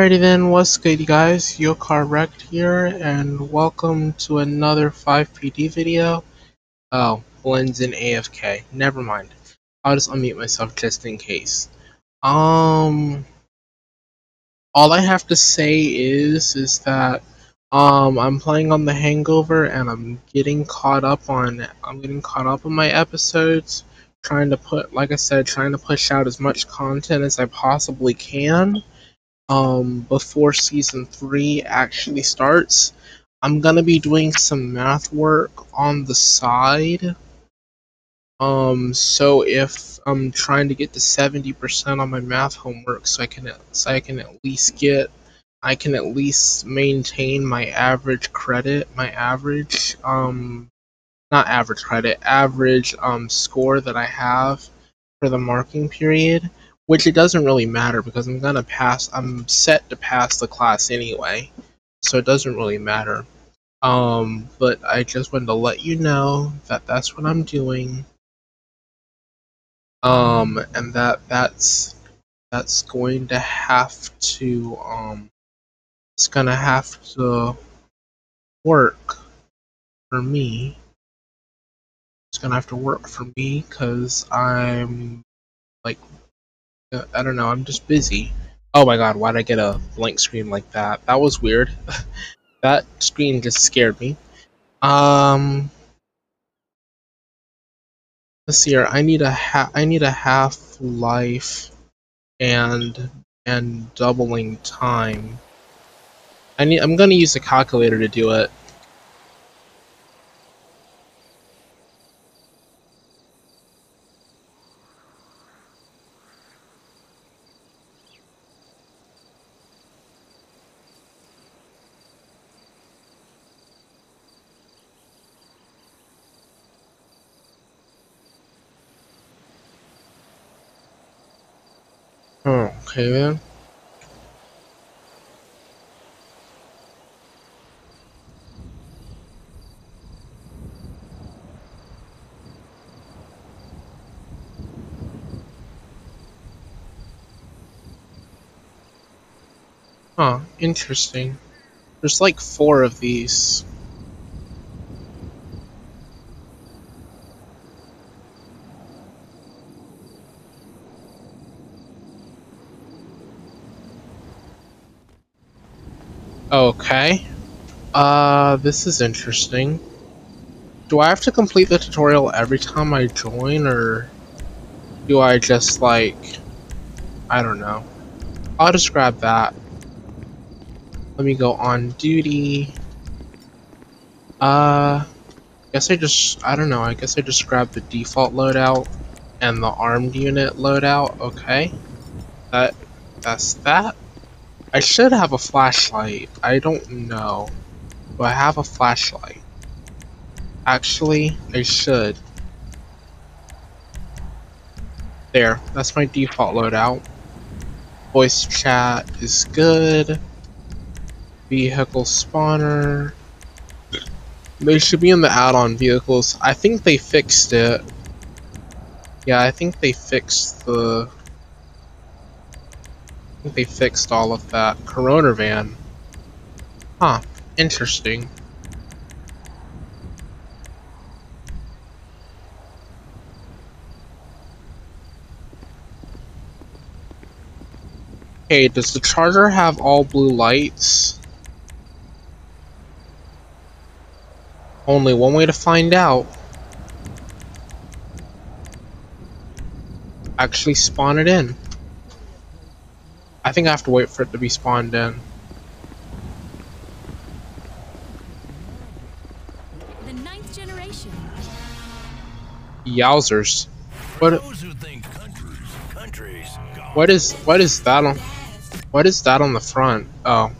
Alrighty then, what's good you guys? Yocar Wrecked here, and welcome to another FivePD video. Oh, blends in AFK. Never mind. I'll just unmute myself just in case. Um, all I have to say is, is that, um, I'm playing on The Hangover, and I'm getting caught up on, I'm getting caught up on my episodes, trying to put, like I said, trying to push out as much content as I possibly can um, before season three actually starts. I'm gonna be doing some math work on the side. Um, so if I'm trying to get to 70% on my math homework, so I can so I can at least get I can at least maintain my average credit, my average um not average credit, average um score that I have for the marking period which it doesn't really matter because I'm gonna pass. I'm set to pass the class anyway, so it doesn't really matter. Um, but I just wanted to let you know that that's what I'm doing. Um, and that that's that's going to have to um, it's gonna have to work for me. It's gonna have to work for me because I'm like I don't know, I'm just busy. Oh my god, why'd I get a blank screen like that? That was weird. that screen just scared me. Um, let's see here. I need a ha I need a half life and and doubling time. I need. I'm gonna use a calculator to do it. Oh, okay then. Huh, interesting. There's like four of these. Okay. Uh, this is interesting. Do I have to complete the tutorial every time I join, or do I just, like... I don't know. I'll just grab that. Let me go on duty. Uh... I guess I just... I don't know, I guess I just grab the default loadout and the armed unit loadout. Okay. That... That's that. I should have a flashlight. I don't know. Do I have a flashlight? Actually, I should. There, that's my default loadout. Voice chat is good. Vehicle spawner. They should be in the add-on vehicles. I think they fixed it. Yeah, I think they fixed the I think they fixed all of that. Corona van. Huh. Interesting. Hey, does the charger have all blue lights? Only one way to find out. Actually spawn it in. I think I have to wait for it to be spawned in. The ninth generation. Yowzers. What Countries, countries, what is what is that on what is that on the front? Oh.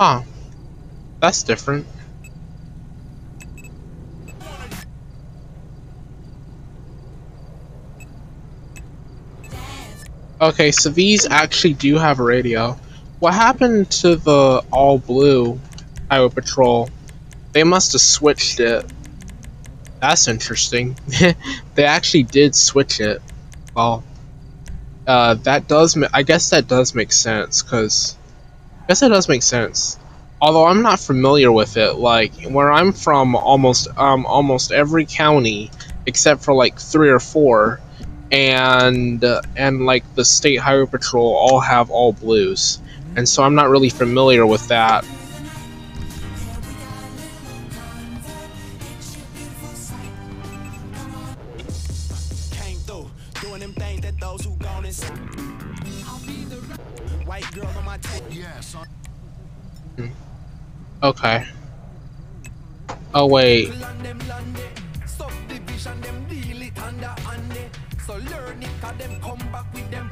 Huh. That's different. Okay, so these actually do have a radio. What happened to the all blue Highway Patrol? They must have switched it. That's interesting. they actually did switch it. Well, uh, that does. I guess that does make sense because. I guess that does make sense. Although I'm not familiar with it, like where I'm from, almost um almost every county except for like three or four, and uh, and like the state highway patrol all have all blues, and so I'm not really familiar with that. came through, doing them things that those who gone and said. White girl on my tape. Yes. Okay. Oh wait. So learn it, cause them come back with them.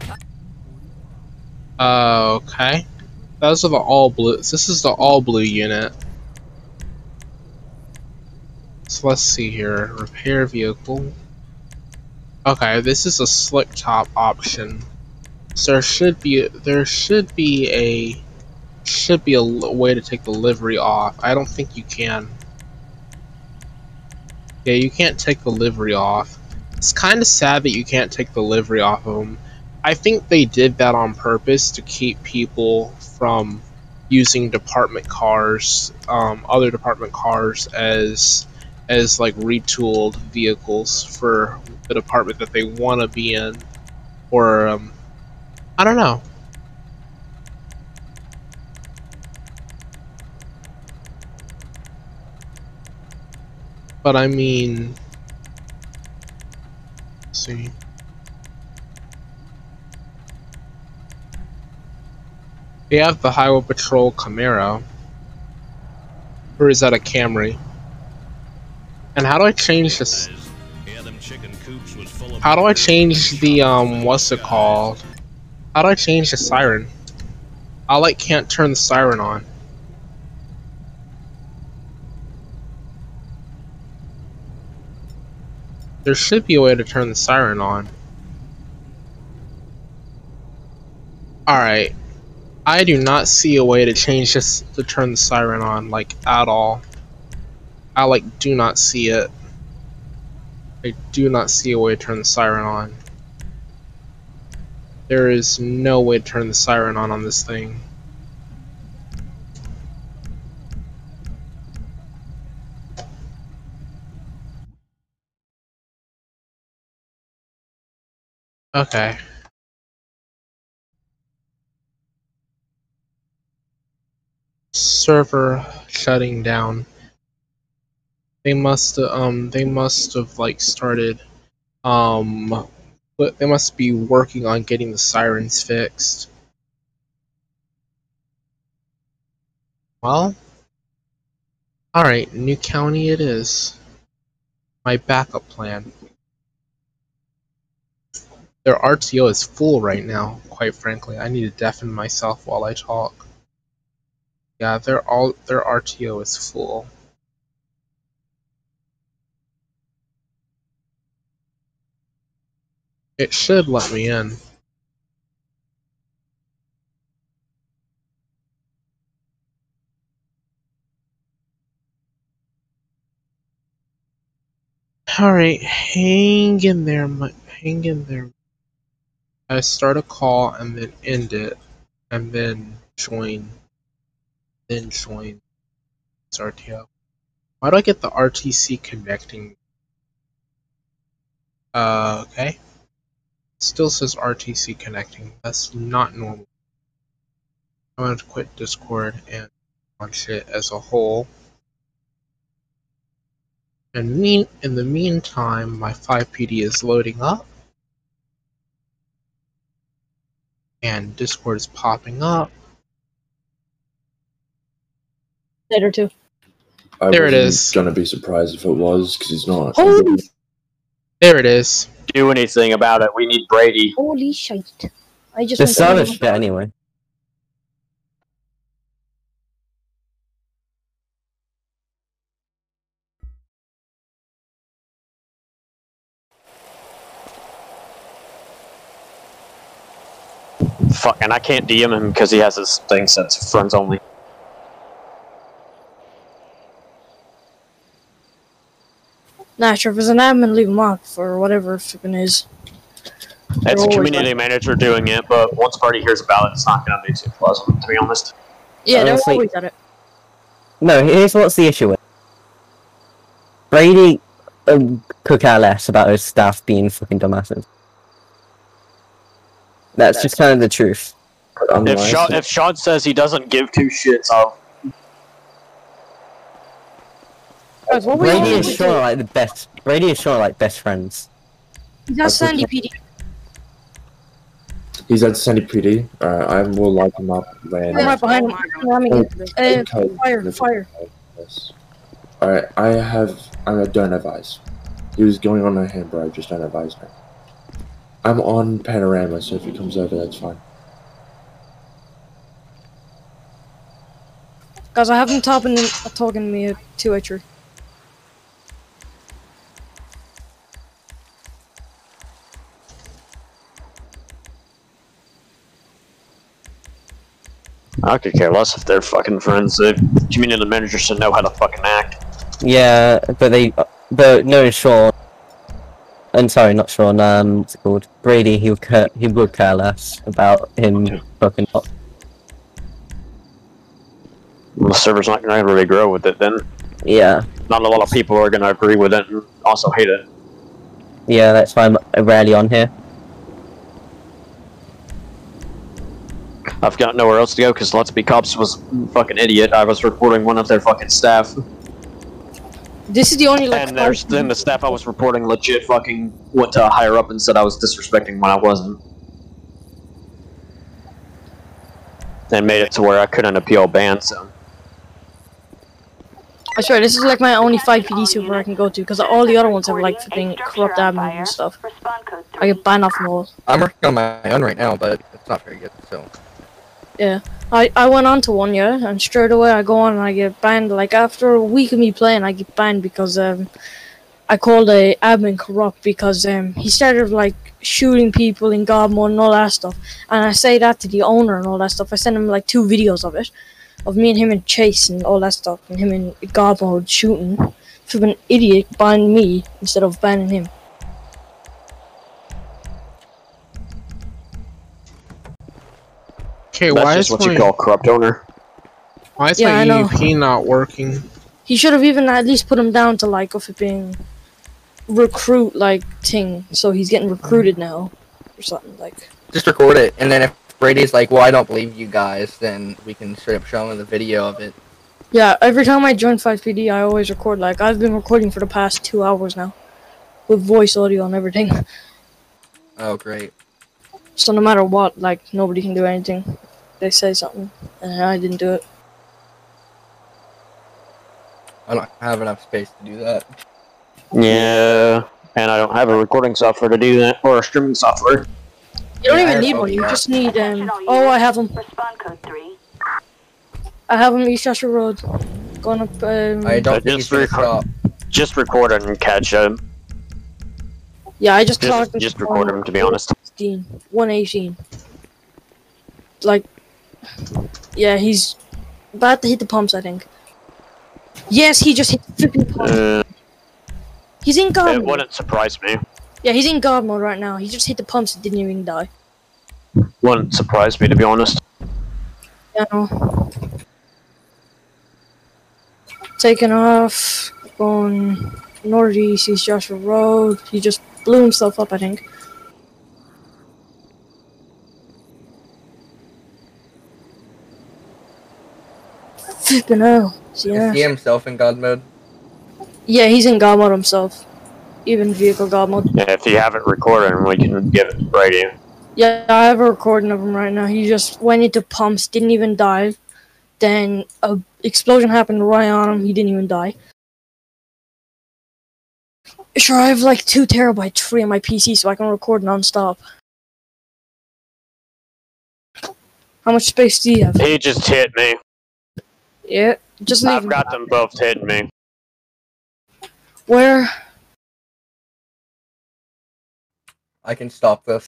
Uh, okay. Those are the all blue. This is the all blue unit. So let's see here. Repair vehicle. Okay, this is a slick top option. So there should be there should be a should be a way to take the livery off. I don't think you can. Yeah, you can't take the livery off. It's kind of sad that you can't take the livery off of them. I think they did that on purpose to keep people from using department cars, um, other department cars as as like retooled vehicles for the department that they want to be in, or um, I don't know. But I mean, see. They have the Highway Patrol Camaro. Or is that a Camry? And how do I change this? How do I change the, um, what's it called? How do I change the siren? I, like, can't turn the siren on. There should be a way to turn the siren on. Alright. I do not see a way to change this to turn the siren on, like, at all. I, like, do not see it. I do not see a way to turn the siren on. There is no way to turn the siren on on this thing. Okay. Server shutting down. They must um they must have like started um but they must be working on getting the sirens fixed. Well, alright, new county it is. My backup plan. Their RTO is full right now, quite frankly. I need to deafen myself while I talk. Yeah, their all their RTO is full. It should let me in. Alright, hang in there, my, hang in there. I start a call and then end it, and then join, then join this RTO. Why do I get the RTC connecting? Uh, okay. Still says RTC connecting. That's not normal. I'm going to quit Discord and launch it as a whole. And mean in the meantime, my FivePD is loading up. And Discord is popping up. Later too. I There it wasn't is. Gonna be surprised if it was because he's not. Holy, There it is. do anything about it. We need Brady. holy shit! I just The went sun is shit anyway. Fuck, and I can't DM him because he has his thing set to friends only. Nah, sure. If it's an admin, leave him off or whatever fucking is. It's a community like- manager doing it, but once party hears about it, it's not going to be too pleasant, to be honest. Yeah, they're Honestly- always at it. No, here's what's the issue with Brady um, could care less about his staff being fucking dumbasses. That's just kind of the truth. If. Sean, if Sean says he doesn't give two shits, I'll Guys, what were Brady you and? Sean are like the best. Brady and Sean are like best friends. That's Sandy PD. He's at Sandy PD. Alright, I will light him up when. I'm right behind him. Ramming Oh, it. Uh, okay. fire, fire. Yes. Alright, I have. I don't advise. He was going on a hamburger, I just don't advise him. I'm on Panorama, so if he comes over, that's fine. Guys, I have him talking, talking to me to a tree. I could care less if they're fucking friends. The community manager should know how to fucking act. Yeah, but they, but no, Sean. I'm sorry, not Sean. Um, what's it called? Brady. He would care. He would care less about him fucking up. The server's not to really grow with it, then Yeah, not a lot of people are to agree with it and also hate it. yeah. That's why I'm rarely on here. I've got nowhere else to go because Let's Be Cops was a fucking idiot. I was reporting one of their fucking staff, This is the only like. and there's then the staff I was reporting legit fucking went to higher up and said I was disrespecting when I wasn't. And made it to where I couldn't appeal ban, so. I swear, this is like my only FivePD server I can go to because all the other ones have like fucking corrupt admins and stuff. I get banned off them all. I'm working on my own right now, but it's not very good. So I, I went on to one, year, and straight away I go on and I get banned. Like after a week of me playing, I get banned because um, I called a admin corrupt because um, he started like shooting people in God mode and all that stuff. And I say that to the owner and all that stuff. I sent him like two videos of it, of me and him in chase and all that stuff, and him in God mode shooting. Flipping idiot banned me instead of banning him. Okay, That's why just is what my you call corrupt owner. why is Yeah, I my know. EVP not working? He should have even at least put him down to like of it being recruit like ting, so he's getting recruited now or something like. just record it, and then if Brady's like, "Well, I don't believe you guys," then we can straight up show him the video of it. Yeah, every time I join FivePD, I always record. Like I've been recording for the past two hours now, with voice audio and everything. Oh, great. So no matter what, like nobody can do anything. They say something, and I didn't do it. I don't have enough space to do that. Yeah, and I don't have a recording software to do that, or a streaming software. You don't Yeah, even need one. You just need um. Oh, I have them. Respond code 3. I have them East Joshua Road. Going up. Um, I don't I just should record- Just record and catch him. yeah, I just Just, talked. just record him, to be honest. 118. 118. Like, yeah, he's about to hit the pumps, I think. Yes, he just hit the freaking pumps. Uh, he's in God it mode. wouldn't surprise me. Yeah, he's in God mode right now. He just hit the pumps and didn't even die. Wouldn't surprise me, to be honest. Yeah, no. Taking off, going northeast, East Joshua Road. He just blew himself up, I think. Flipping hell. Yeah. Is he himself in God mode? Yeah, he's in God mode himself. Even vehicle God mode. Yeah, if you have it recorded, we can get it right to you. Yeah, I have a recording of him right now. He just went into pumps, didn't even dive. Then a explosion happened right on him. He didn't even die. Sure, I have like two terabytes free on my PC, so I can record non-stop. How much space do you have? He just hit me. Yeah, just leave. I've got them both hitting me. Where? I can stop this.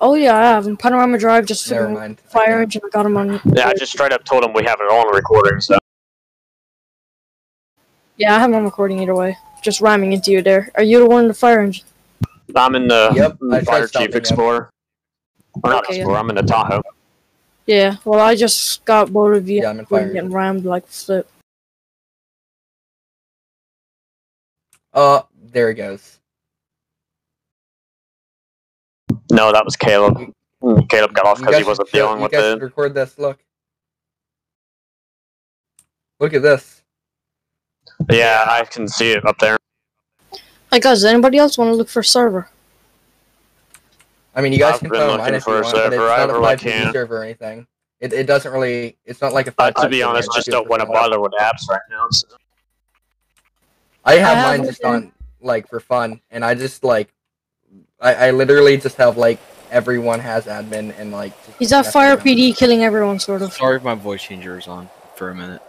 Oh yeah, I have him. Panorama Drive, just Never mind. Fire can't. engine. I got him on. Yeah, I just straight up told him we have it on recording, so. Yeah, I have my recording either way. Just rhyming into you there. Are you the one in the fire engine? I'm in the Yep, Fire stopping Chief him. Explorer. Or not Okay, yeah. Explorer, I'm in the Tahoe. Yeah. Well, I just got both of you Yeah, I'm in fire getting rammed like flip. Uh, there it goes. No, that was Caleb. Caleb got off because he wasn't should show- dealing you with guys it. should record this. Look. Look at this. Yeah, I can see it up there. Hey guys, does anybody else want to look for a server? I mean, you guys I've can been follow looking if for you a want, but it's server. I not a really 5 can't. server or anything. It, it doesn't really. It's not like a. Uh, to be honest, just don't want to bother with apps right now. so- I have I mine just on like for fun, and I just like, I, I literally just have like everyone has admin and like. just He's at Fire around. PD killing everyone, sort of. Sorry if my voice changer is on for a minute.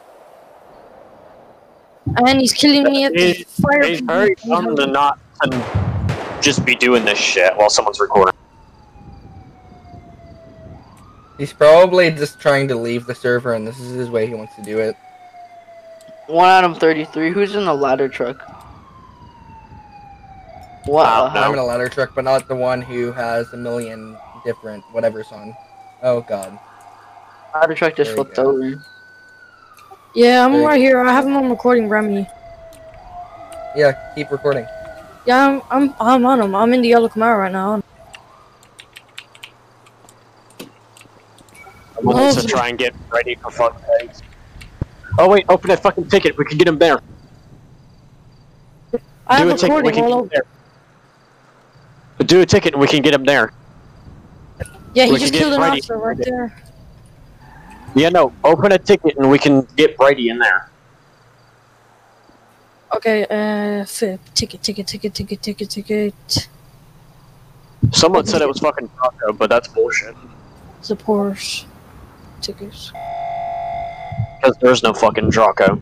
And he's killing me at the He's- Fire He's PD. very dumb to not to just be doing this shit while someone's recording. He's probably just trying to leave the server, and this is his way he wants to do it. One Adam 33. Who's in the ladder truck? Wow, uh, the no. I'm in a ladder truck, but not the one who has a million different whatever's on. Oh god. Ladder truck just There flipped go. over. Yeah, I'm There right here. I have him on recording, Remy. Yeah, keep recording. Yeah, I'm, I'm, I'm on him. I'm in the yellow Camaro right now. I wanted Oh. to try and get ready for fucking eggs. Oh wait, open that fucking ticket. We can get him there. I Do have a ticket. We can get him there. Do a ticket and we can get him there. Yeah, he We just killed an Brady. officer right there. Yeah, no. Open a ticket and we can get Brady in there. Okay, uh, flip. Ticket, ticket, ticket, ticket, ticket, ticket. Someone said it was fucking Taco, but that's bullshit. It's a Porsche. Tickets. Because there's no fucking Draco.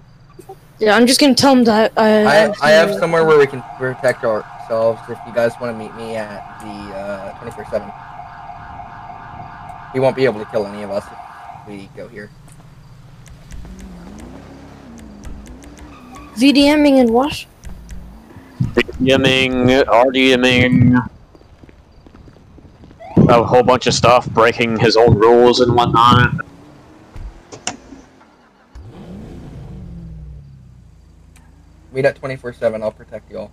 Yeah, I'm just gonna tell him that. Uh, I I have some. somewhere where we can protect ourselves if you guys want to meet me at the uh 24/7. He won't be able to kill any of us if we go here. VDMing and what? DMing, RDMing, a whole bunch of stuff, breaking his own rules and whatnot. Meet at 24/7. I'll protect you all.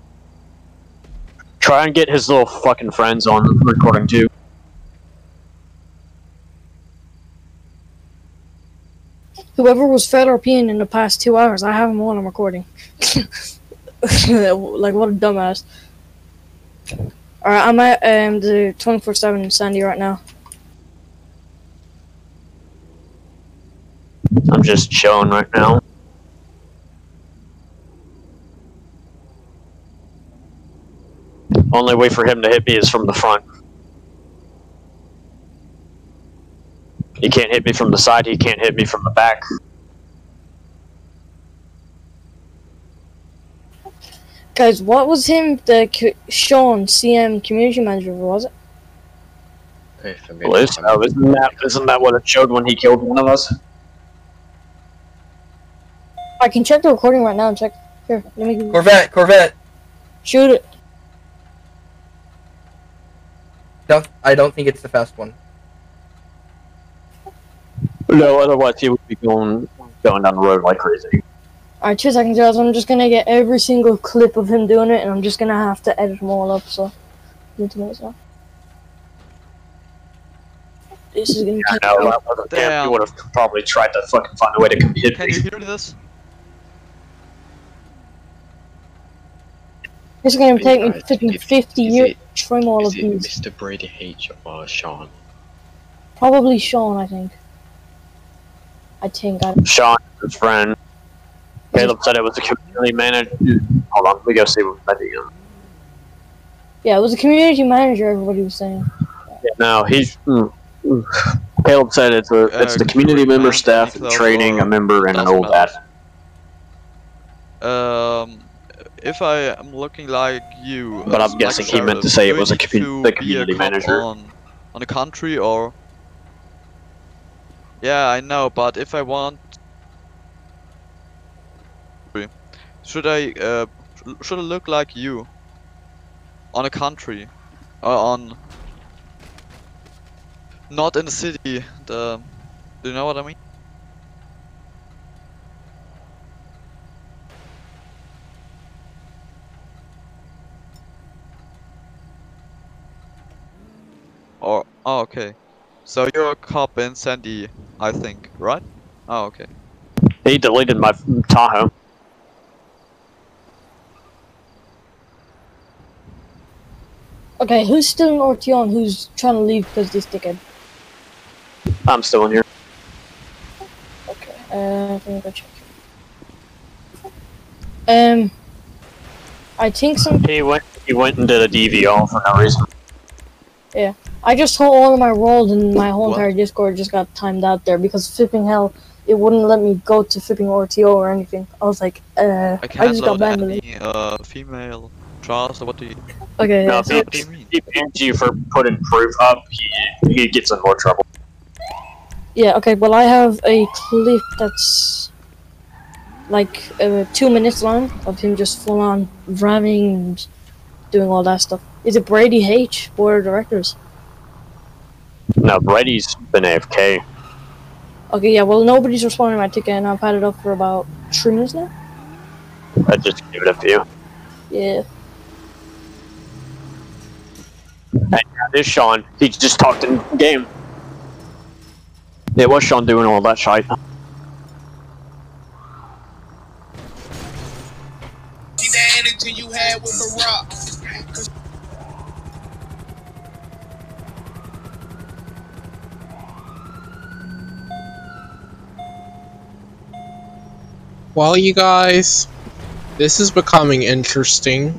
Try and get his little fucking friends on recording too. Whoever was fed or peeing in the past two hours, I have them all on recording. like what a dumbass. Alright, I'm at um the 24/7 Sandy right now. I'm just chilling right now. Only way for him to hit me is from the front. He can't hit me from the side, he can't hit me from the back. Guys, what was him? The co- Sean CM community manager was it? Hey, for me, Well, is- isn't, that, isn't that what it showed when he killed one of us? I can check the recording right now and check. Here, let me Corvette, Corvette. shoot it. Don't I don't think it's the fast one. No, otherwise he would be going going down the road like crazy. Alright, two seconds, guys. I'm just gonna get every single clip of him doing it, and I'm just gonna have to edit them all up. So, need to minutes now. This is gonna I take. know, that was a damn, Damn. he would have probably tried to fucking find a way to come hit Can me. you hear this? It's gonna take me Right, 50 years it- trim all Is of it these. Mr. Brady H or Sean? Probably Sean, I think. I think. I, Sean, his friend. Caleb said it was a community manager. Hold on, we go see what that is. yeah, it was a community manager. Everybody was saying. Yeah, No, he's. mm, mm. Caleb said it's a it's Uh, the community member, staff, Nicola, training, a member, and an old matter. Um, if I am looking like you, But I'm guessing he meant to say it was a commu- the be a community manager. on on the country or? Yeah, I know, but if I want, Should I uh should I look like you? On a country, or on not in the city. The do you know what I mean? Or oh okay, so you're a cop in Sandy, I think, right? Oh okay. He deleted my Tahoe. Okay, who's still in RTO and who's trying to leave because this dickhead? I'm still in here. Okay, uh, let me go check. Um, I think some. He went. He went and did a DVO for no reason. Yeah, I just told all of my roles and my whole What? entire Discord just got timed out there because flipping hell, it wouldn't let me go to flipping RTO or anything. I was like, uh, I I, can't just got banned. any uh female Charles. What do you? Okay, yeah, No, so- if he, he bans you for putting proof up, he he gets in more trouble. Yeah, okay, well, I have a clip that's like uh, two minutes long of him just full on ramming and doing all that stuff. Is it Brady H, board of directors? No, Brady's been AFK. Okay, yeah, well, nobody's responding to my ticket, and I've had it up for about three minutes now. I just give it a few. Yeah. And yeah, this Sean, he just talked in game. It was Sean doing all that shit. See the energy you had with Barack. Well, you guys, this is becoming interesting.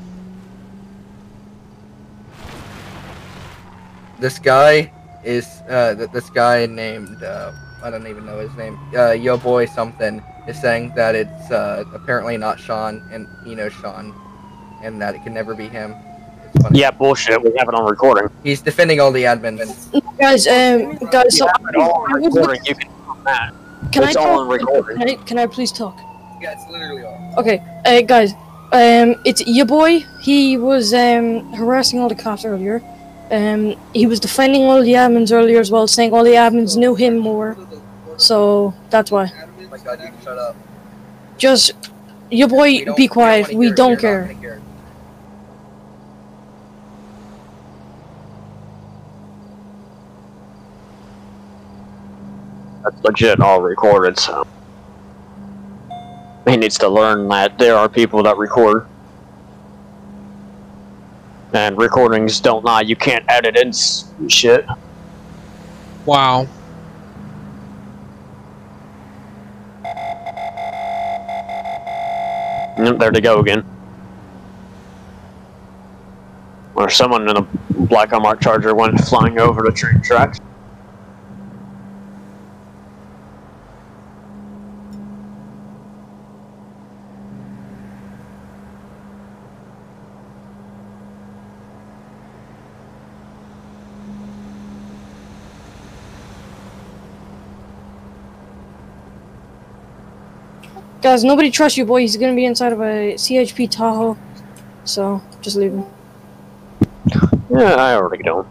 This guy is uh th- this guy named uh I don't even know his name. Uh Yo Boy something is saying that it's uh apparently not Sean and he knows Sean and that it can never be him. Yeah, bullshit. We have it on recording. He's defending all the admins. Guys, um, guys, so We have it all on recording. You can that. can I it's all on talk? recording. Can I, can I please talk? Yeah, it's literally all. Okay, uh, guys, um, it's your boy. He was um harassing all the cops earlier. Um, he was defending all the admins earlier as well, saying all the admins knew him more. So that's why. Oh my god, you can shut up. Just your boy, We don't- be we don't quiet. We don't care. gonna hear it. That's legit all recorded, so. He needs to learn that there are people that record. And recordings don't lie, you can't edit in shit. Wow. There they go again. Or someone in a black unmarked charger went flying over the train tracks. Guys, nobody trusts you, boy. He's gonna be inside of a CHP Tahoe. So just leave him. Yeah, I already don't.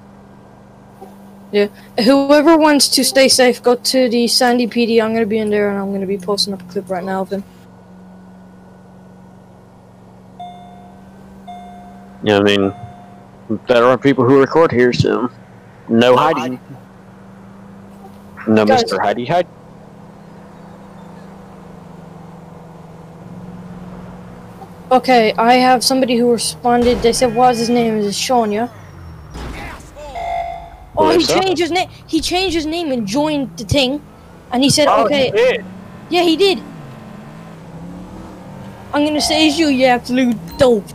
Yeah. Whoever wants to stay safe, go to the Sandy PD. I'm gonna be in there, and I'm gonna be posting up a clip right now of him. Yeah, I mean, there are people who record here, so no hiding. No, Guys- Mr. Heidi Hide. Okay, I have somebody who responded. They said, "What's his name?" Is Sean? Yeah. Oh, he changed his name. He changed his name and joined the thing, and he said, Oh, "Okay." he did. Yeah, he did. I'm gonna say it's you, you absolute dope.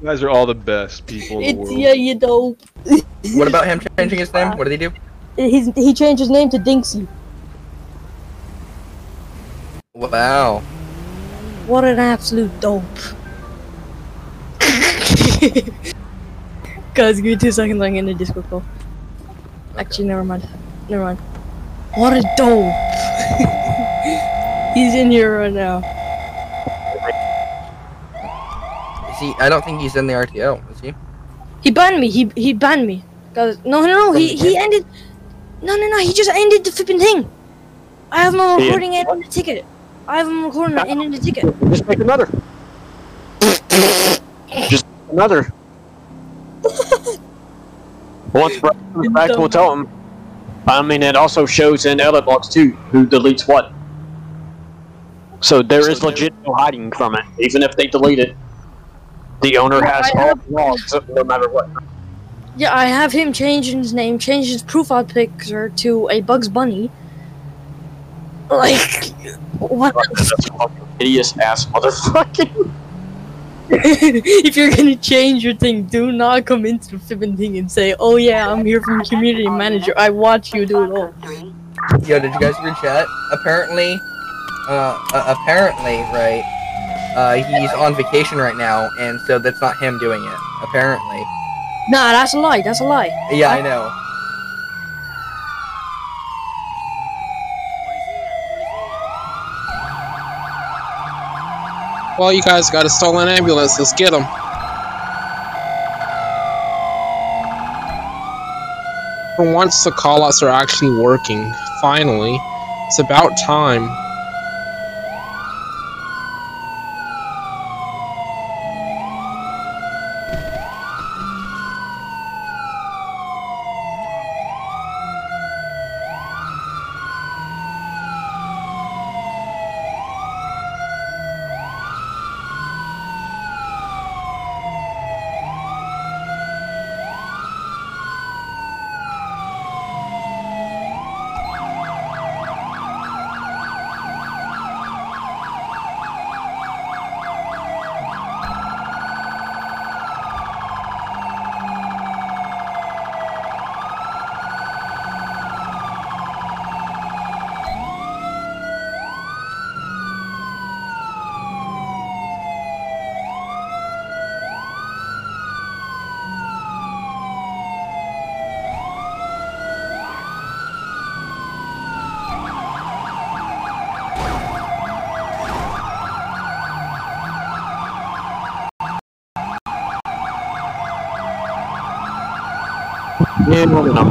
You guys are all the best people in the It's world. yeah, you dope. What about him changing his name? What did he do? He's, he changed his name to Dinksy. Wow. What an absolute dope. Guys, give me two seconds. I'm in the Discord call. Actually, never mind. Never mind. What a dope. He's in here right now. Is he? I don't think he's in the RTO. Is he? He banned me. He he banned me. Cause no no no. He he ended. No no no. He just ended the flipping thing. I have him He- recording it in the ticket. I have him recording it in the ticket. Just make another. Just another. Once Brad comes back, we'll tell him. I mean, it also shows in edit logs too who deletes what. So there is legit no hiding from it, even if they delete it. The owner has I all have- the logs, no matter what. Yeah, I have him change his name, change his profile picture to a Bugs Bunny. Like, what? Hideous ass motherfucking. if you're gonna change your thing, do not come into the flipping thing and say, "Oh yeah, I'm here from community manager. I watch you do it all." Yo, did you guys read chat? Apparently, uh, uh, apparently, right? Uh, he's on vacation right now, and so that's not him doing it. Apparently. Nah, that's a lie. That's a lie. Yeah, I know. Well, you guys got a stolen ambulance. Let's get them. For once, the callouts are actually working. Finally, it's about time.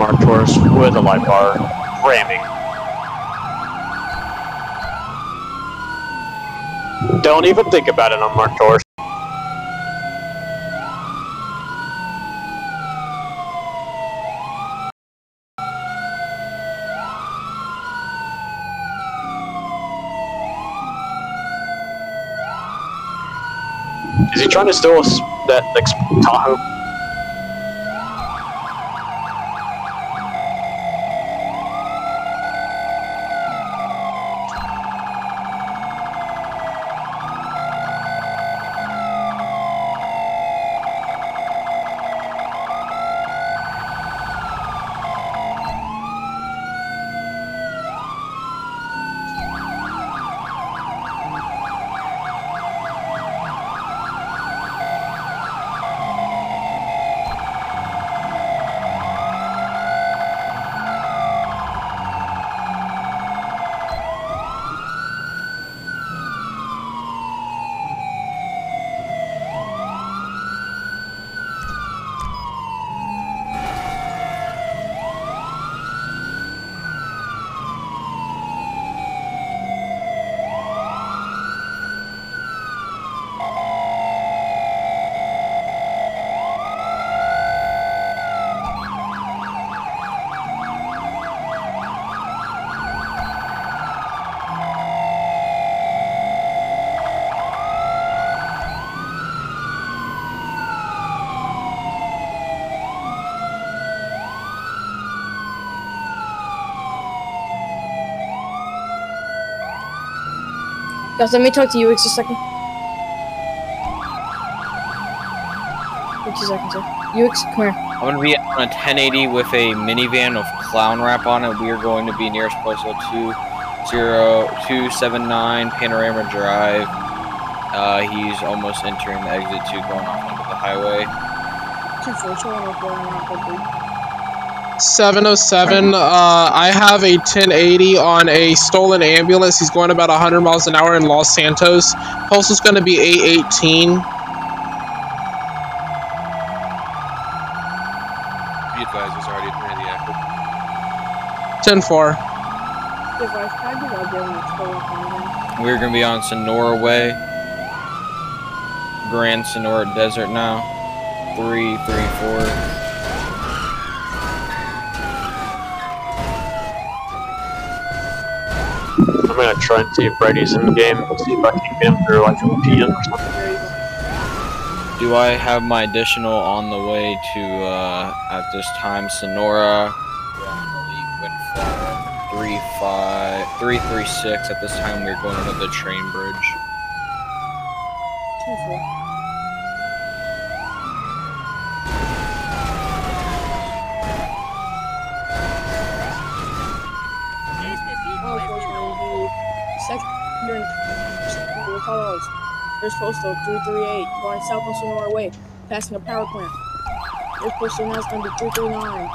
Unmarked horse with a light bar ramming. Don't even think about an unmarked horse. Is he trying to steal that ex- Tahoe? Guys, let me talk to you just a second. Wait two seconds, sir. UX, come here. I'm gonna be on a 1080 with a minivan of clown wrap on it. We are going to be nearest postal 20279 Panorama Drive. Uh, he's almost entering the exit 2 going off onto the highway. 707, uh, I have a 1080 on a stolen ambulance. He's going about 100 miles an hour in Los Santos. Pulse is going to be 818. Be advised, there's already a brandy active. 10 4. We're gonna be on Sonora Way. Grand Sonora Desert now. Three, three, four. I'm gonna try and see if Brady's in the game. See if I can get him through like a PM or something. Do I have my additional on the way to, uh, at this time, Senora? Three five three three six. At this time, we're going under the train bridge. There's postal 338 going south on Senora Way, passing a power plant. There's postal now it's gonna be 339.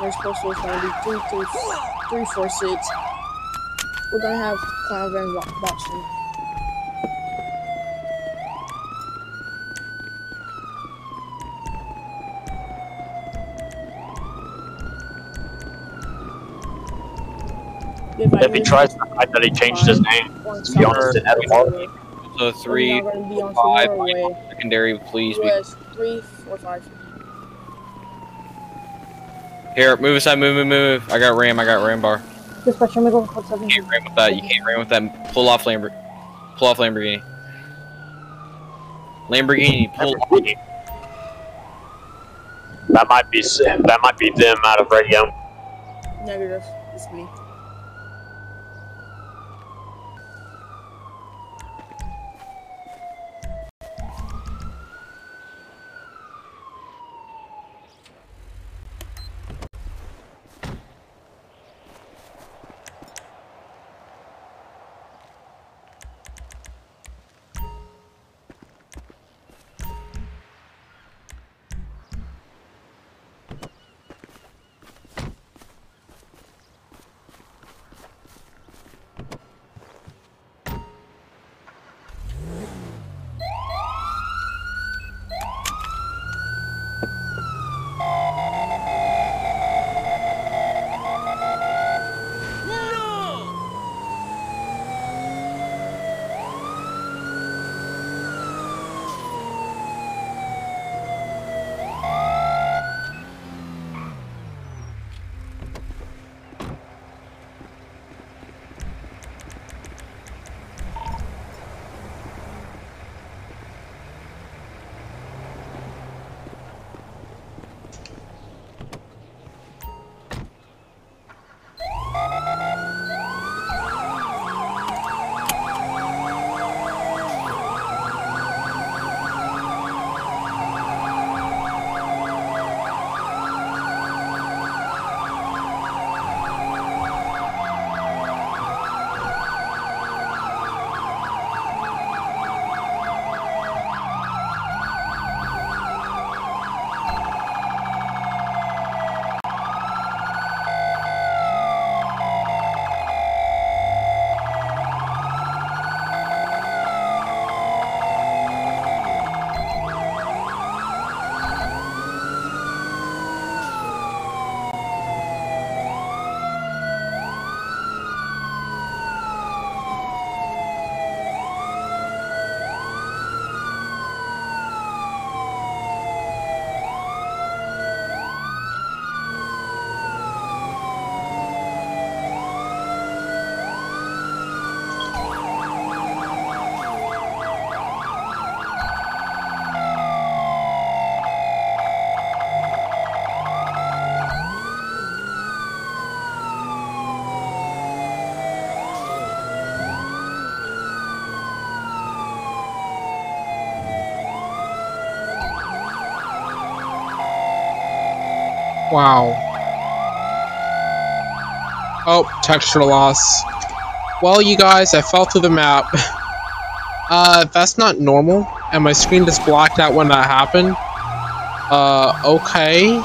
There's postal is gonna be 346. We're gonna have Clown Van wa- If he tries to hide that he changed his name, to be honest, it hasn't bothered. So three, We're now gonna be on five, secondary, please. be- US 345. Here, move aside, move, move, move. I got ram, I got ram bar. Dispatch, I'm going code 7. You can't ram with that. You can't ram with that. Pull off Lamborghini. Pull off Lamborghini. Lamborghini, pull off. That might be that might be them out of radio. Negative. It's me. Wow. Oh, texture loss. Well, you guys, I fell through the map. Uh, that's not normal, and my screen just blacked out when that happened. Uh, okay.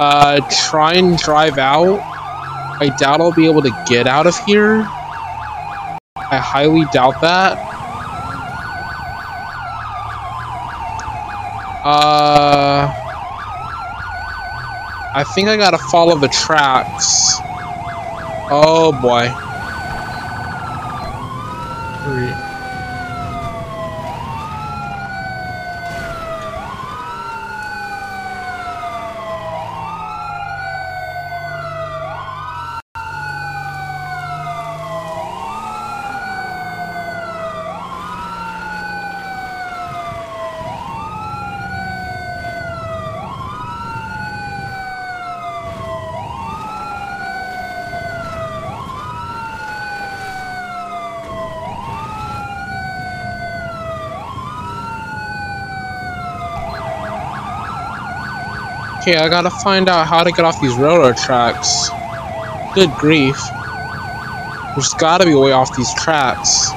Uh, try and drive out. I doubt I'll be able to get out of here. I highly doubt that. Uh... I think I gotta follow the tracks. Oh boy. Three. Okay, I gotta find out how to get off these railroad tracks. Good grief. There's gotta be a way off these tracks.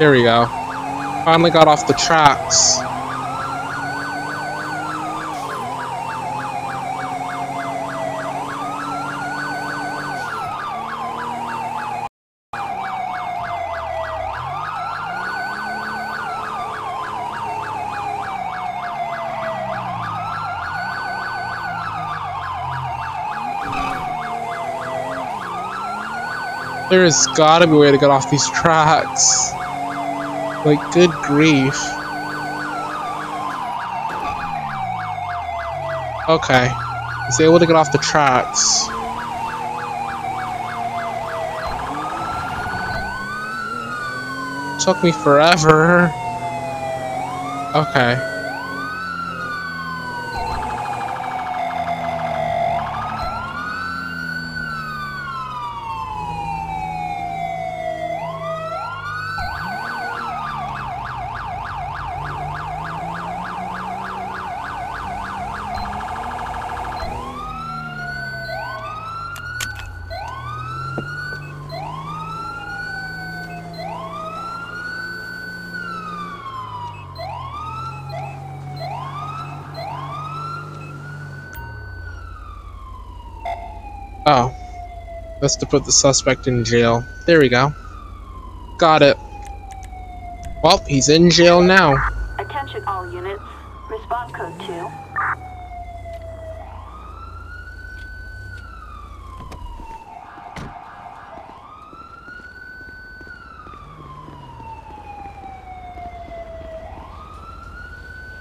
There we go. Finally got off the tracks. There's gotta be a way to get off these tracks. Like, good grief. Okay. He's able to get off the tracks. Took me forever. Okay. Oh. That's to put the suspect in jail. There we go. Got it. Well, he's in jail now. Attention all units. Response code 2.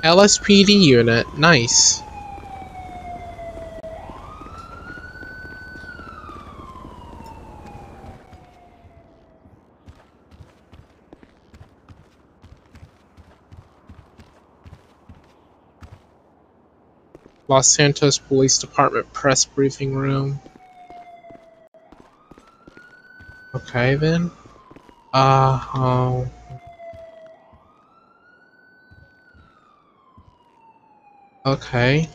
LSPD unit. Nice. Los Santos Police Department press briefing room. Okay then. Uh, um, Okay.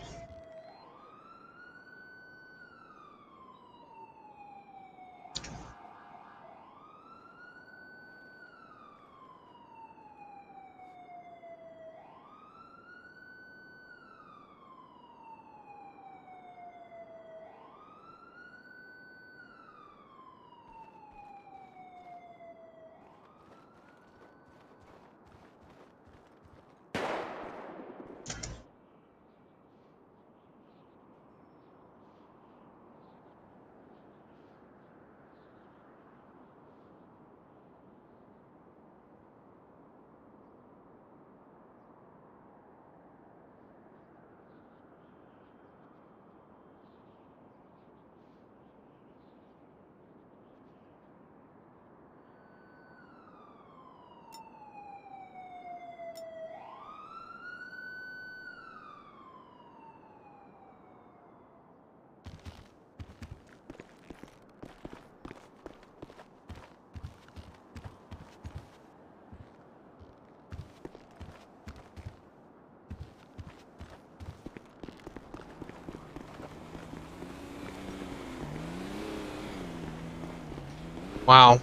Wow.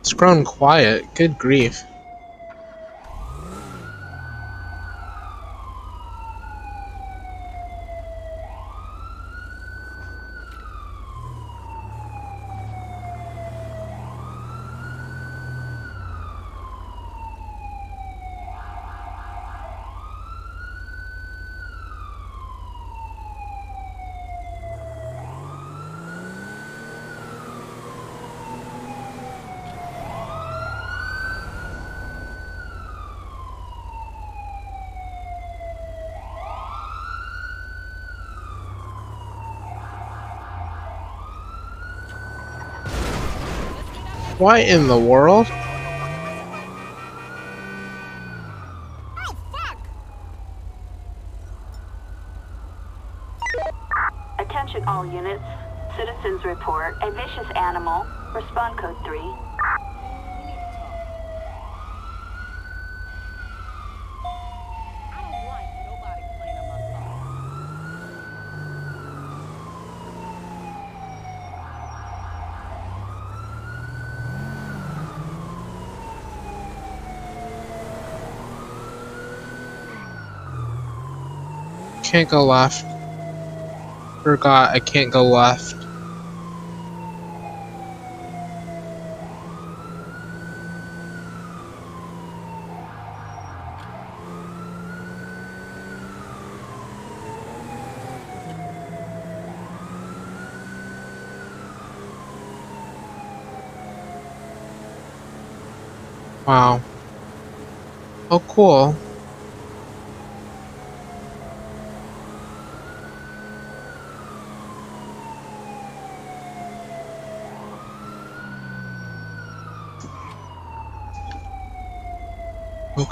It's grown quiet. Good grief. Why in the world? Attention all units. Citizens report a vicious animal. Respond code 3. Can't go left. Forgot I can't go left. Wow. Oh, cool.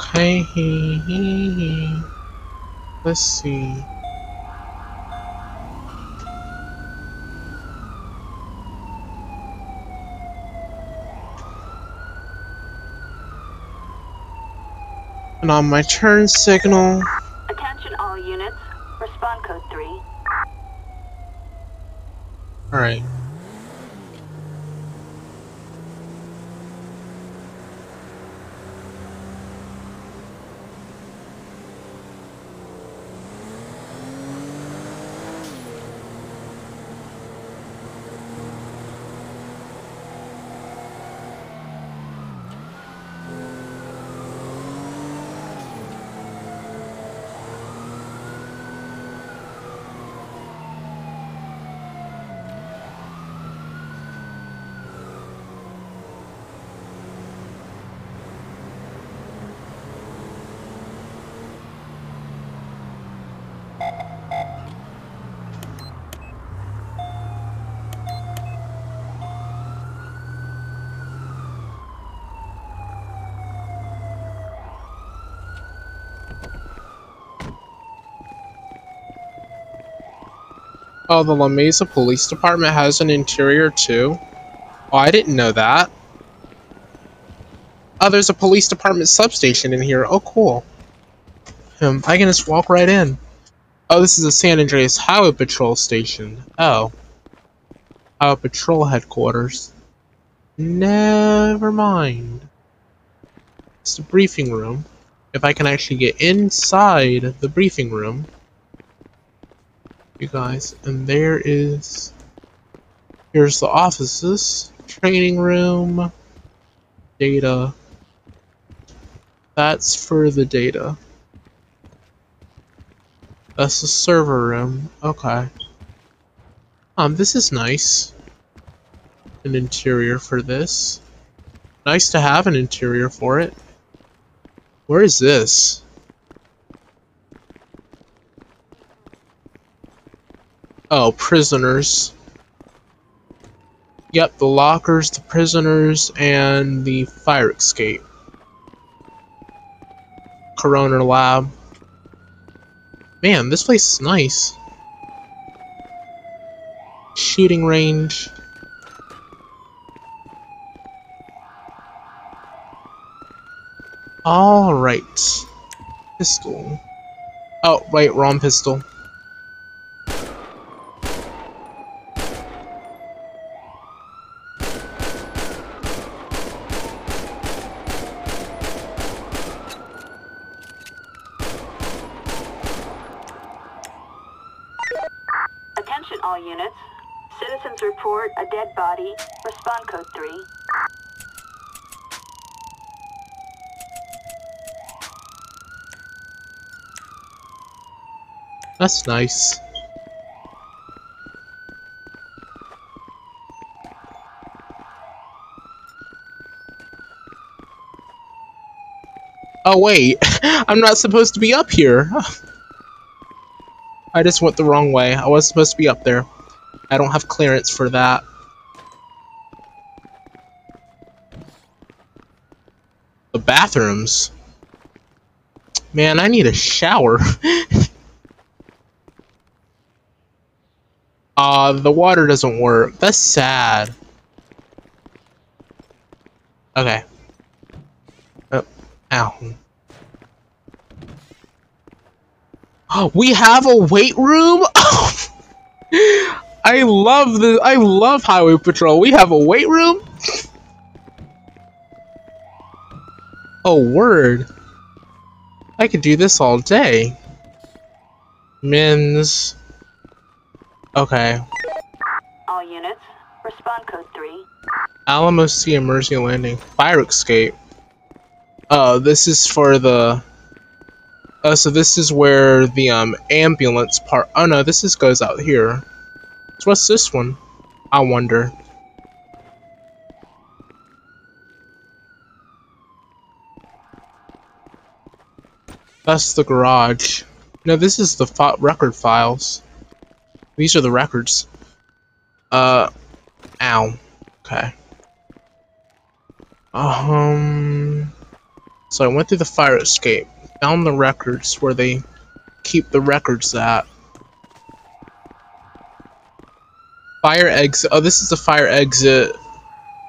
Okay, let's see. And on my turn signal, Attention all units. Respond code 3. alright. Oh, the La Mesa Police Department has an interior too? Oh, I didn't know that. Oh, there's a police department substation in here. Oh, cool. Um, I can just walk right in. Oh, this is a San Andreas Highway Patrol station. Oh. Highway Patrol headquarters. Never mind. It's the briefing room. If I can actually get inside the briefing room. You guys, and there is... Here's the offices. Training room. Data. That's for the data. That's the server room. Okay. Um, this is nice. An interior for this. Nice to have an interior for it. Where is this? Oh, prisoners. Yep, the lockers, the prisoners, and the fire escape. Corona lab. Man, this place is nice. Shooting range. Alright. Pistol. Oh, wait, wrong pistol. Attention all units. Citizens report a dead body. Respond code 3. Nice. Oh wait, I'm not supposed to be up here. I just went the wrong way. I was supposed to be up there. I don't have clearance for that. The bathrooms. Man, I need a shower. uh, the water doesn't work. That's sad. Okay. Oh, ow. Oh, we have a weight room? I love the I love Highway Patrol. We have a weight room? Oh, word. I could do this all day. Men's. Okay. All units. Respond code 3. Alamo Sea Emergency Landing. Fire escape. Oh, this is for the... Oh, so this is where the um ambulance part... Oh no, this is goes out here. So what's this one? I wonder. That's the garage. No, this is the record files. These are the records. Uh, ow. Okay. Um, so I went through the fire escape, found the records where they keep the records at. Fire exit. Oh, this is the fire exit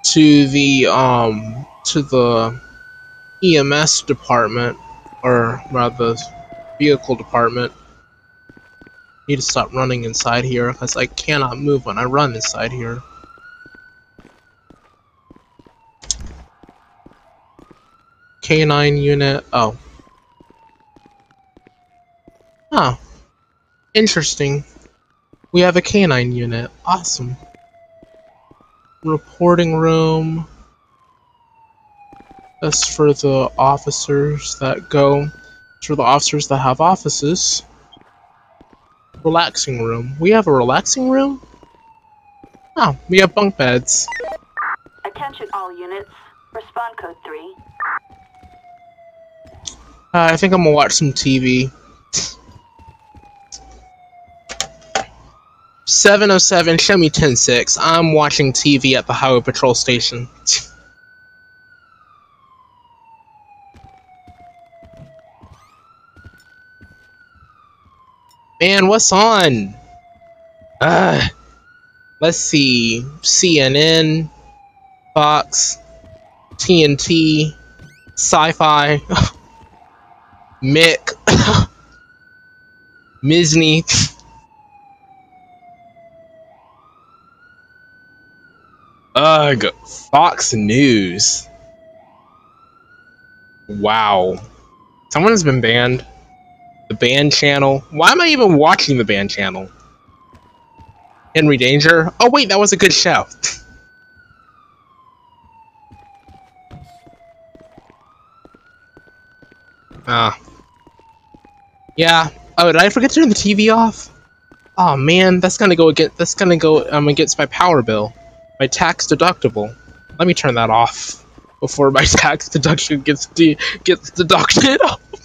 to the um to the EMS department, or rather, the vehicle department. Need to stop running inside here because I cannot move when I run inside here. K9 unit. Oh. Oh. Interesting. We have a K9 unit. Awesome. Reporting room. That's for the officers that go. For the officers that have offices. Relaxing room. We have a relaxing room? Oh, we have bunk beds. Attention all units. Respond code 3. Uh, I think I'm gonna watch some TV. 707, show me 106. I'm watching TV at the Highway Patrol station. Man, what's on? Uh, let's see. CNN, Fox, TNT, Sci-Fi, Mick, Misney. Ugh, Fox News. Wow. Someone has been banned. Band channel. Why am I even watching the band channel? Henry Danger? Oh wait, that was a good show. Ah. yeah. Oh, did I forget to turn the TV off? Oh man, that's gonna go against that's gonna go um against my power bill. My tax deductible. Let me turn that off before my tax deduction gets de gets deducted.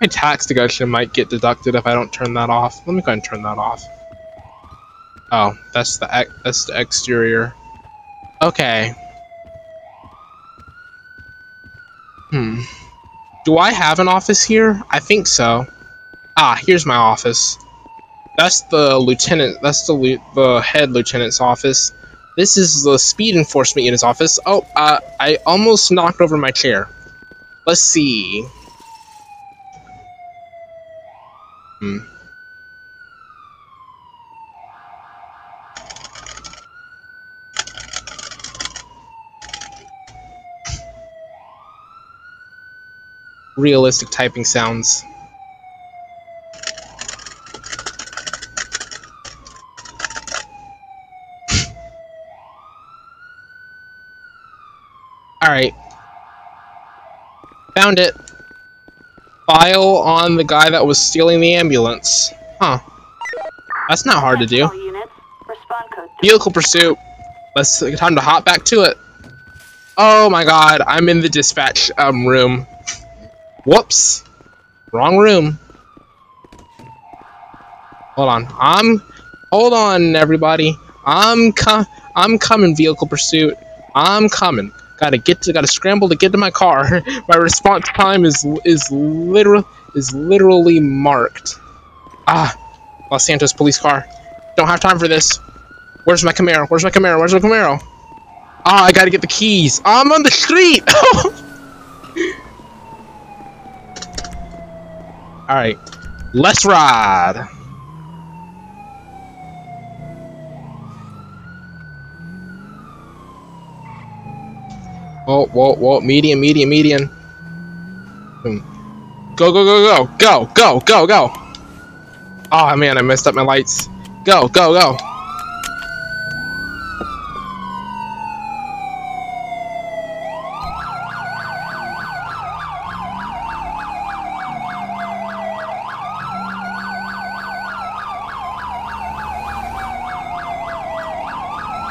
my tax deduction might get deducted if I don't turn that off. Let me go and turn that off. Oh, that's the that's the exterior. Okay. Hmm. Do I have an office here? I think so. Ah, here's my office. That's the lieutenant. That's the the head lieutenant's office. This is the speed enforcement unit's office. Oh, uh, I almost knocked over my chair. Let's see. Hmm. Realistic typing sounds. Alright. Found it. File on the guy that was stealing the ambulance. Huh. That's not hard to do. All units, respond code Vehicle pursuit. Let's time to hop back to it. Oh my god, I'm in the dispatch um room. Whoops. Wrong room. Hold on. I'm hold on everybody. I'm com I'm coming vehicle pursuit. I'm coming. Gotta get to gotta scramble to get to my car. my response time is is literal is literally marked. Ah, Los Santos police car. Don't have time for this. Where's my Camaro? Where's my Camaro? Where's my Camaro? Ah, I gotta get the keys. I'm on the street. All right, let's ride. Whoa, whoa, whoa, median, median, median. Hmm. Go, go, go, go, go, go, go, go. Oh man, I messed up my lights. Go, go, go.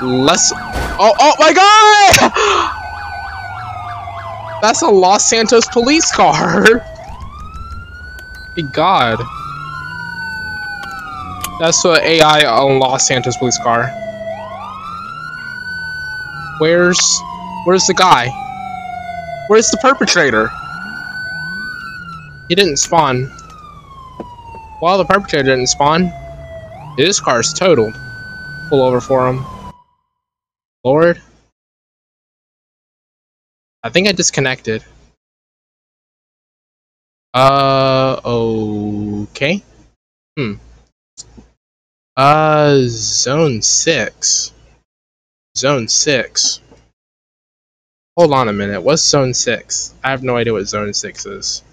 Let's. Oh, oh my god! That's a Los Santos police car. God. That's the AI on Los Santos police car. Where's where's the guy? Where's the perpetrator? He didn't spawn. Well, the perpetrator didn't spawn. His car's totaled. Pull over for him. Lord. I think I disconnected. Uh, okay. Hmm. Uh, zone six. Zone six. Hold on a minute. What's zone six? I have no idea what zone six is.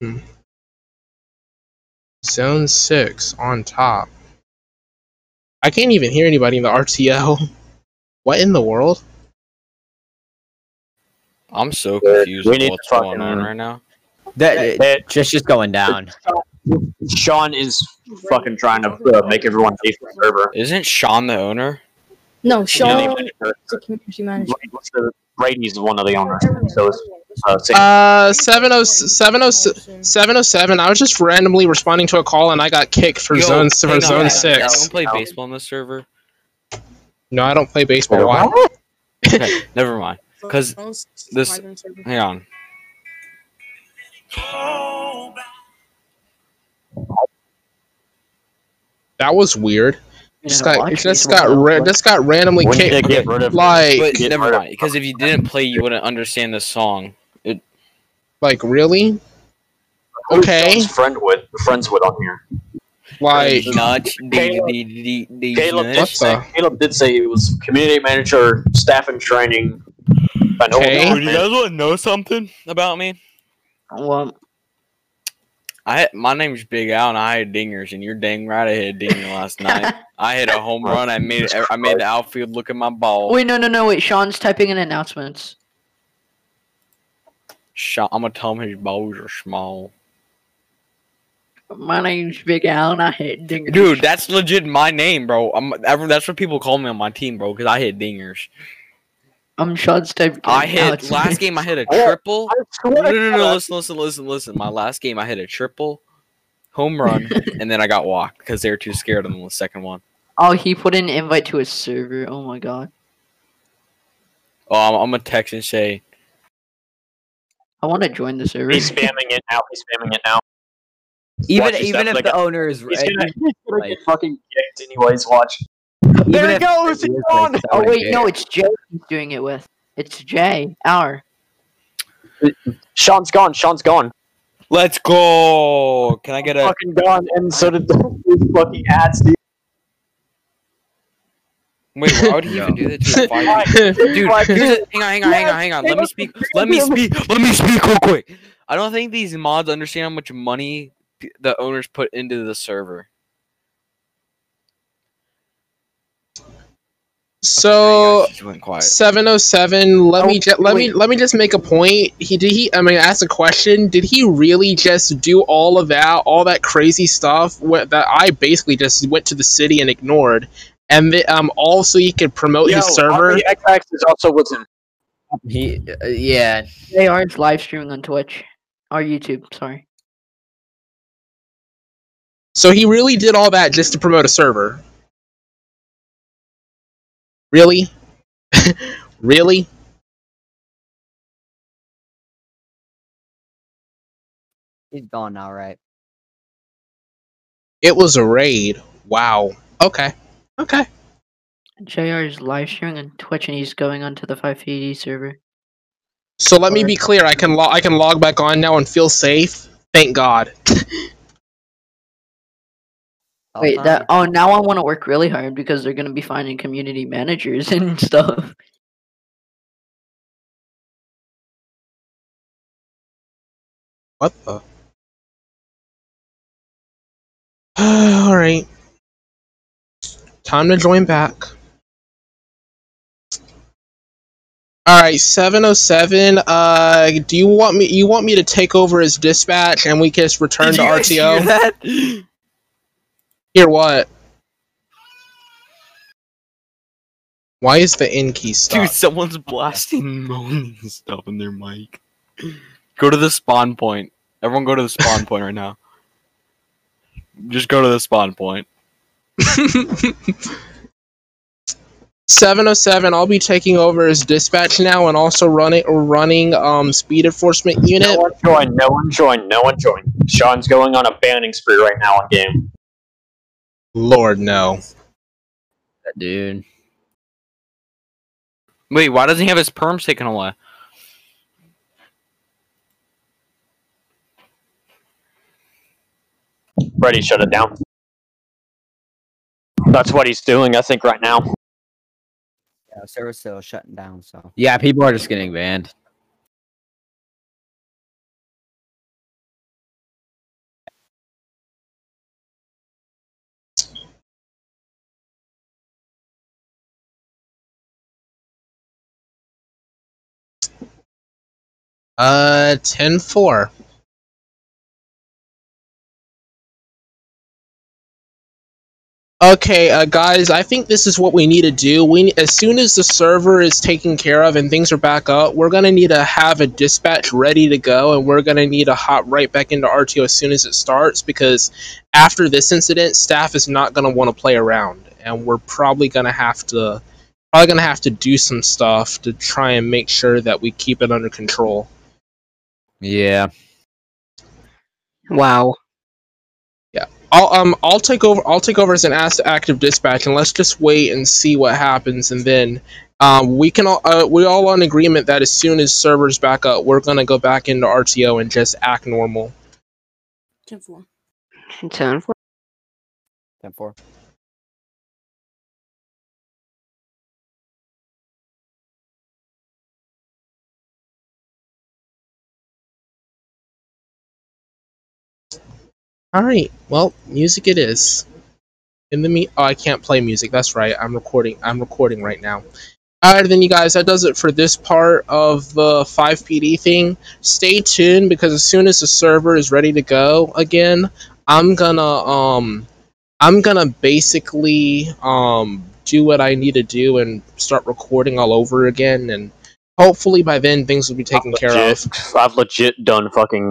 Hmm. Zone six on top. I can't even hear anybody in the RTO. What in the world? I'm so confused we with need what's to going on fucking- right now. That That- just just going down. Sean is fucking trying to uh, make everyone pay for the server. Isn't Sean the owner? No, Sean Yeah. is the community manager. What's the Brady's one of the owners, so it's uh, six. Uh, 70 707 707. I was just randomly responding to a call and I got kicked for Yo, zone hang for on, zone hang on. six. Anyone play baseball on this server? No, I don't play baseball. Why? Okay, never mind. Because this. Hang on. That was weird. Just Yeah, got watch just got ra- just got randomly When kicked. get rid of- like But Get never mind. Because if you didn't play, you wouldn't understand the song. It. like really? Okay. Sean's friend with friends with on here. Like not Caleb- the- the- the- Caleb did, say, the- Caleb did say it was community manager, staff and training. I know Okay. Do you guys want to know something about me? Well, I my name's Big Al and I had dingers, and you're dang right I hit a dinger last night. I hit a home run. I made it, I made the outfield look at my ball. wait, no, no, no, wait. Sean's typing in announcements. Shot, I'm gonna tell him his balls are small. My name's Big Al, and I hit dingers. Dude, that's legit my name, bro. I'm everyone- that's what people call me on my team, bro, because I hit dingers. I'm Sean's typing. I hit announcements. last game. I hit a triple. I No, no, no, no. Listen, listen, listen, listen. My last game, I hit a triple, home run, and then I got walked because they were too scared on the second one. Oh, he put an invite to his server. Oh my god. Oh, I'm, I'm gonna text and say, I want to join the server. He's spamming it now. He's spamming it now. Even even if like, the owner is He's gonna, right, he's gonna like- get fucking kicked anyways. Watch. There it goes, if he's is, gone. like, Oh wait, no, it's Jay he's doing it with. It's Jay. Our. Sean's gone. Sean's gone. "Let's go." Can I get a? Fucking gone. And so did his fucking ads, dude. Wait, why would he even do that to a five? Dude, here's the, hang on, hang on, hang on, hang on. Let me speak. Let me speak. Let me speak real quick. I don't think these mods understand how much money p- the owners put into the server. So Just 707 let me Oh, ju- let me let me just make a point he did he i mean ask a question did he really just do all of that all that crazy stuff wh- that i basically just went to the city and ignored and the, um also he could promote Yo, his server Army XX is also with him. He, uh, yeah. They are live streaming on Twitch or YouTube. Sorry. So he really did all that just to promote a server. Really? Really? He's gone now, right? it was a raid. Wow. Okay. Okay. JR is live streaming on Twitch and he's going onto the FivePD server. so let me be clear. I can lo- i can log back on now and feel safe. Thank god Wait, that oh now I want to work really hard because they're gonna be finding community managers and stuff. What the? Alright. Time to join back. Alright, 707, uh do you want me you want me to take over as dispatch and we can just return Did to you guys RTO? Hear what? Why is the in key stuck? Dude, someone's blasting moaning stuff in their mic. Go to the spawn point. Everyone go to the spawn point right now. Just go to the spawn point. 707, I'll be taking over as dispatch now and also running running um speed enforcement unit. No one join. No one join. No one join. Sean's going on a banning spree right now on game. Lord no. Dude. Wait, why doesn't he have his perms taken away? Ready, shut it down. That's what he's doing, I think, right now. Yeah, server's still shutting down, so. Yeah, people are just getting banned. Uh, 10 4. Okay, uh, guys, I think this is what we need to do. We as soon as the server is taken care of and things are back up, we're gonna need to have a dispatch ready to go, and we're gonna need to hop right back into RTO as soon as it starts because after this incident, staff is not gonna want to play around, and we're probably gonna have to probably gonna have to do some stuff to try and make sure that we keep it under control. Yeah. Wow. Yeah. I'll um I'll take over I'll take over as an as active dispatch and let's just wait and see what happens and then um we can all uh, we all on agreement that as soon as servers back up we're gonna go back into RTO and just act normal. 10 4. 10 4. 10 4. All right. Well, music it is. In the me, oh, I can't play music. That's right. I'm recording. I'm recording right now. All right, then, you guys. That does it for this part of the FivePD thing. Stay tuned because as soon as the server is ready to go again, I'm gonna um, I'm gonna basically um do what I need to do and start recording all over again, and hopefully by then things will be taken care of. I've legit done fucking